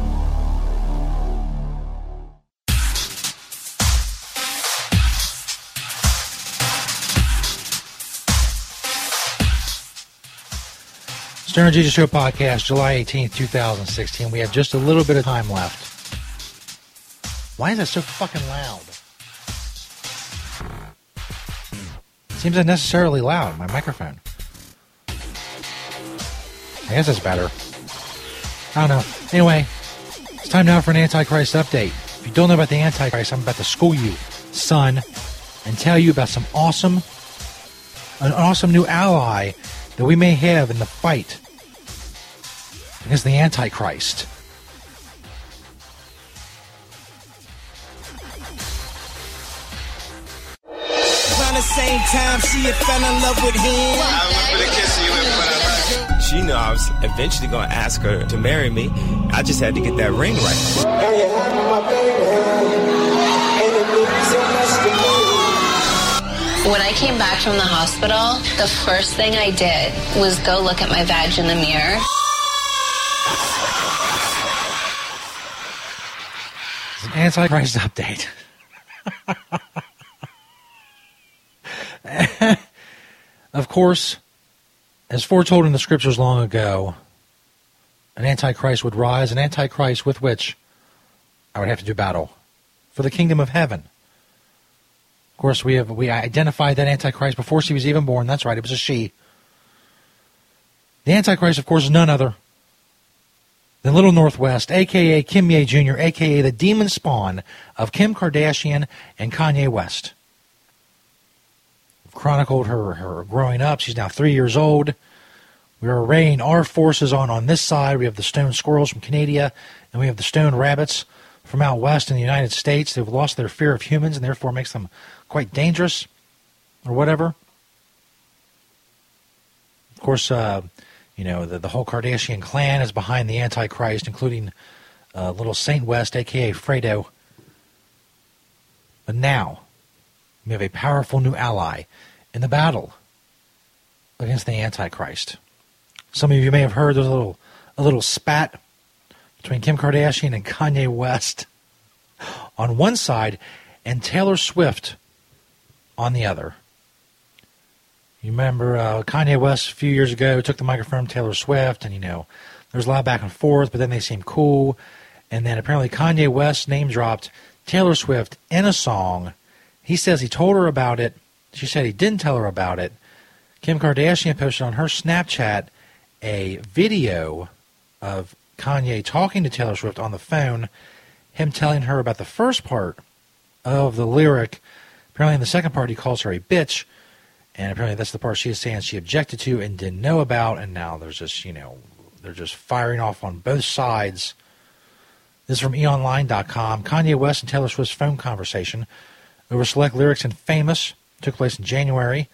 Stoner Jesus Show podcast, July 18th, 2016. We have just a little bit of time left. Why is that so fucking loud? Seems unnecessarily loud, my microphone. I guess that's better. I don't know. Anyway, it's time now for an Antichrist update. If you don't know about the Antichrist, I'm about to school you, son, and tell you about some awesome, an awesome new ally that we may have in the fight against the Antichrist. Around the same time, she fell in love with him. She knew I was eventually going to ask her to marry me. I just had to get that ring right. When I came back from the hospital, the first thing I did was go look at my vag in the mirror. Antichrist update. of course, as foretold in the scriptures long ago, an Antichrist would rise, an Antichrist with which I would have to do battle for the kingdom of heaven. Of course, we have we identified that Antichrist before she was even born. That's right, it was a she. The Antichrist, of course, is none other than Little Northwest, aka Kimye Jr., aka the demon spawn of Kim Kardashian and Kanye West. We've chronicled her, her growing up. She's now three years old. We are arraying our forces on on this side. We have the stone squirrels from Canada, and we have the stone rabbits from out west in the United States. They've lost their fear of humans, and therefore makes them quite dangerous, or whatever. Of course, uh, you know the, the whole Kardashian clan is behind the Antichrist, including uh, little Saint West, aka Fredo. But now we have a powerful new ally in the battle against the Antichrist. Some of you may have heard there's a little a little spat between Kim Kardashian and Kanye West on one side and Taylor Swift on the other. You remember uh, Kanye West a few years ago took the microphone from Taylor Swift, and you know there's a lot of back and forth, but then they seemed cool. And then apparently Kanye West name dropped Taylor Swift in a song. He says he told her about it. She said he didn't tell her about it. Kim Kardashian posted on her Snapchat a video of Kanye talking to Taylor Swift on the phone, him telling her about the first part of the lyric. Apparently, in the second part, he calls her a bitch, and apparently that's the part she is saying she objected to and didn't know about. And now there's just, you know, they're just firing off on both sides. This is from eonline.com. Kanye West and Taylor Swift's phone conversation over select lyrics in Famous took place in January.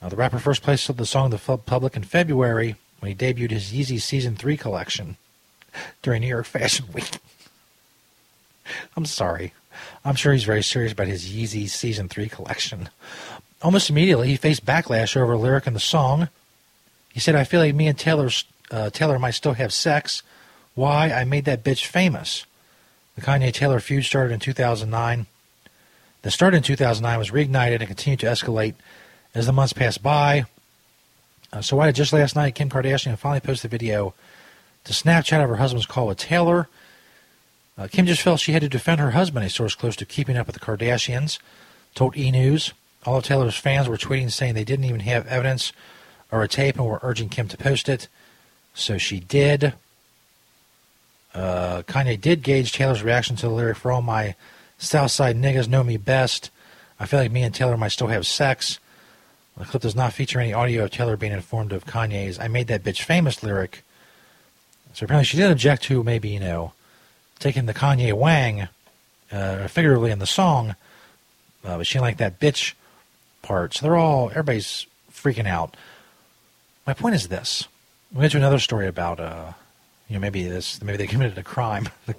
Uh, the rapper first placed the song to the public in February when he debuted his Yeezy Season 3 collection during New York Fashion Week. I'm sorry. I'm sure he's very serious about his Yeezy Season 3 collection. Almost immediately, he faced backlash over a lyric in the song. He said, I feel like me and Taylor, uh, Taylor might still have sex. Why? I made that bitch famous. The Kanye Taylor feud started in 2009. The start in 2009 was reignited and continued to escalate as the months passed by. Uh, so why did just last night Kim Kardashian finally post a video to Snapchat of her husband's call with Taylor? Uh, Kim just felt she had to defend her husband, a source close to keeping up with the Kardashians told E! News. All of Taylor's fans were tweeting saying they didn't even have evidence or a tape and were urging Kim to post it. So she did. Uh, Kanye did gauge Taylor's reaction to the lyric for all my Southside niggas know me best. I feel like me and Taylor might still have sex. The clip does not feature any audio of Taylor being informed of Kanye's I Made That Bitch Famous lyric. So apparently she did object to maybe, you know, taking the Kanye Wang uh, figuratively in the song, uh, but she didn't like that bitch part. So they're all, everybody's freaking out. My point is this. We went to another story about, uh, you know, maybe this, maybe they committed a crime.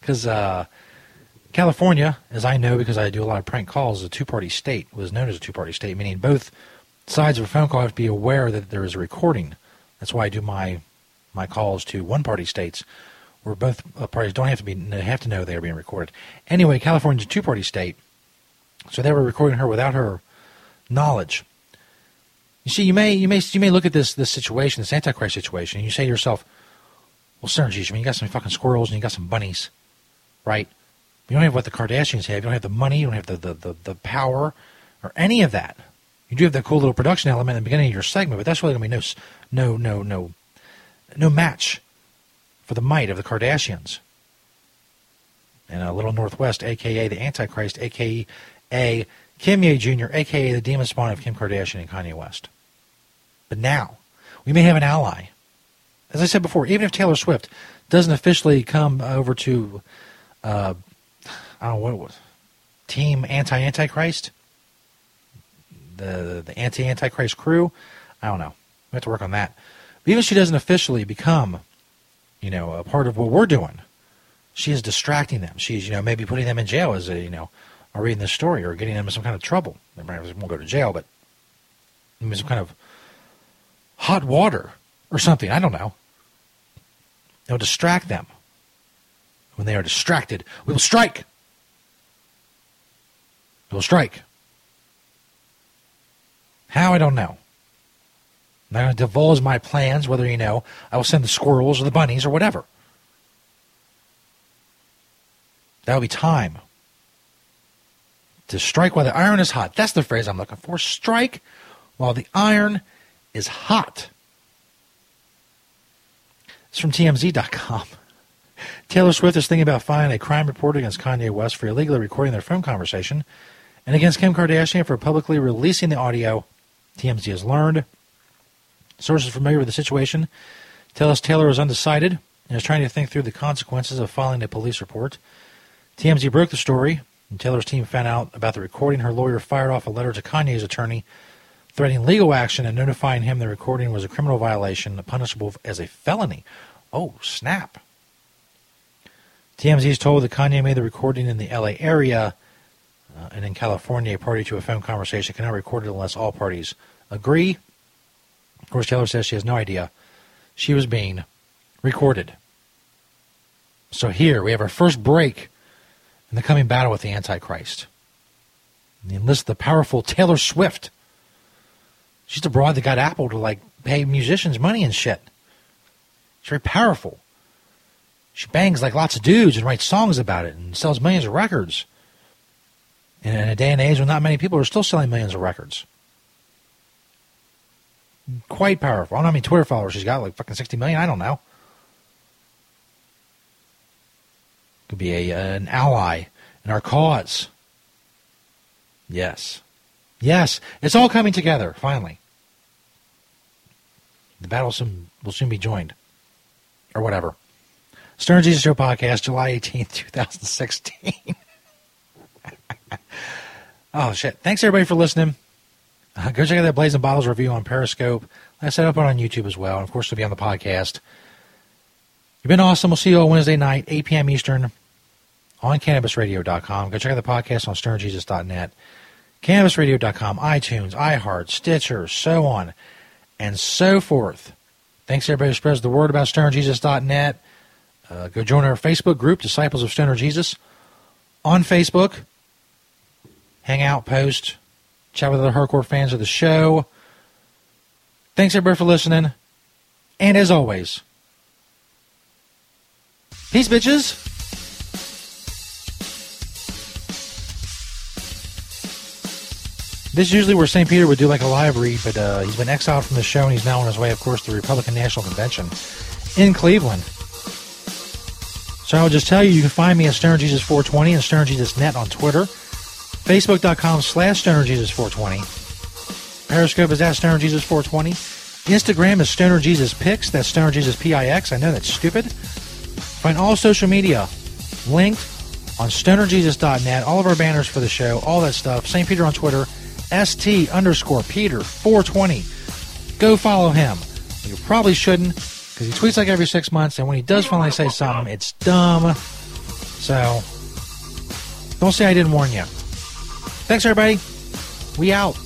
Because uh, California, as I know because I do a lot of prank calls, is a two-party state. Was known as a two-party state, meaning both sides of a phone call have to be aware that there is a recording. That's why I do my my calls to one-party states, where both uh, parties don't have to be have to know they are being recorded. Anyway, California's a two-party state, so they were recording her without her knowledge. You see, you may you may you may look at this this situation, this Antichrist situation, and you say to yourself, "Well, geez, I mean, you got some fucking squirrels and you got some bunnies, right? You don't have what the Kardashians have. You don't have the money. You don't have the the, the, the power or any of that. You do have that cool little production element in the beginning of your segment, but that's really to be no no no no no match for the might of the Kardashians." And a little Northwest, aka the Antichrist, aka Kimye Jr., aka the demon spawn of Kim Kardashian and Kanye West. But now, we may have an ally. As I said before, even if Taylor Swift doesn't officially come over to, uh, I don't know what it was, Team Anti Antichrist, the the Anti Antichrist crew, I don't know. We have to work on that. But even if she doesn't officially become, you know, a part of what we're doing, she is distracting them. She's, you know, maybe putting them in jail as a, you know, are reading this story or getting them in some kind of trouble. They might won't go to jail, but maybe some kind of hot water or something. I don't know. It'll distract them. When they are distracted, we will strike. We will strike. How I don't know. I'm not going to divulge my plans, whether you know I will send the squirrels or the bunnies or whatever. That will be time to strike while the iron is hot. That's the phrase I'm looking for. Strike while the iron is hot. It's from TMZ.com. Taylor Swift is thinking about filing a crime report against Kanye West for illegally recording their phone conversation and against Kim Kardashian for publicly releasing the audio. TMZ has learned. Sources familiar with the situation tell us Taylor is undecided and is trying to think through the consequences of filing a police report. TMZ broke the story when Taylor's team found out about the recording, her lawyer fired off a letter to Kanye's attorney threatening legal action and notifying him the recording was a criminal violation punishable as a felony. Oh, snap. TMZ is told that Kanye made the recording in the LA area uh, and in California, a party to a phone conversation cannot record it unless all parties agree. Of course, Taylor says she has no idea she was being recorded. So here we have our first break in the coming battle with the Antichrist. And he enlists the powerful Taylor Swift. She's the broad that got Apple to like pay musicians money and shit. She's very powerful. She bangs like lots of dudes and writes songs about it and sells millions of records. And in a day and age when not many people are still selling millions of records. Quite powerful. I don't know how many Twitter followers she's got, like fucking 60 million. I don't know. Could be a, an ally in our cause. Yes. Yes. It's all coming together, finally. The battle soon, will soon be joined. Or whatever. Stoner Jesus Show Podcast, July 18th, 2016. oh, shit. Thanks, everybody, for listening. Uh, go check out that Blazing Bottles review on Periscope. I set up on YouTube as well. And, of course, it'll be on the podcast. You've been awesome. We'll see you on Wednesday night, 8 p.m. Eastern on CannabisRadio.com. Go check out the podcast on StonerJesus.net, CannabisRadio.com, iTunes, iHeart, Stitcher, so on and so forth. Thanks everybody who spreads the word about StonerJesus.net. Uh, go join our Facebook group, Disciples of Stoner Jesus, on Facebook. Hang out, post, chat with other hardcore fans of the show. Thanks everybody for listening. And as always, peace, bitches. This is usually where St. Peter would do like a live read, but uh, he's been exiled from the show and he's now on his way, of course, to the Republican National Convention in Cleveland. So I will just tell you, you can find me at StonerJesus420 and StonerJesusNet on Twitter, Facebook.com slash StonerJesus420. Periscope is at StonerJesus420. Instagram is StonerJesusPix. That's StonerJesusPix. I know that's stupid. Find all social media linked on StonerJesus.net. All of our banners for the show, all that stuff. St. Peter on Twitter, ST underscore Peter 420. Go follow him. You probably shouldn't because he tweets like every six months, and when he does finally say something, it's dumb. So don't say I didn't warn you. Thanks, everybody. We out.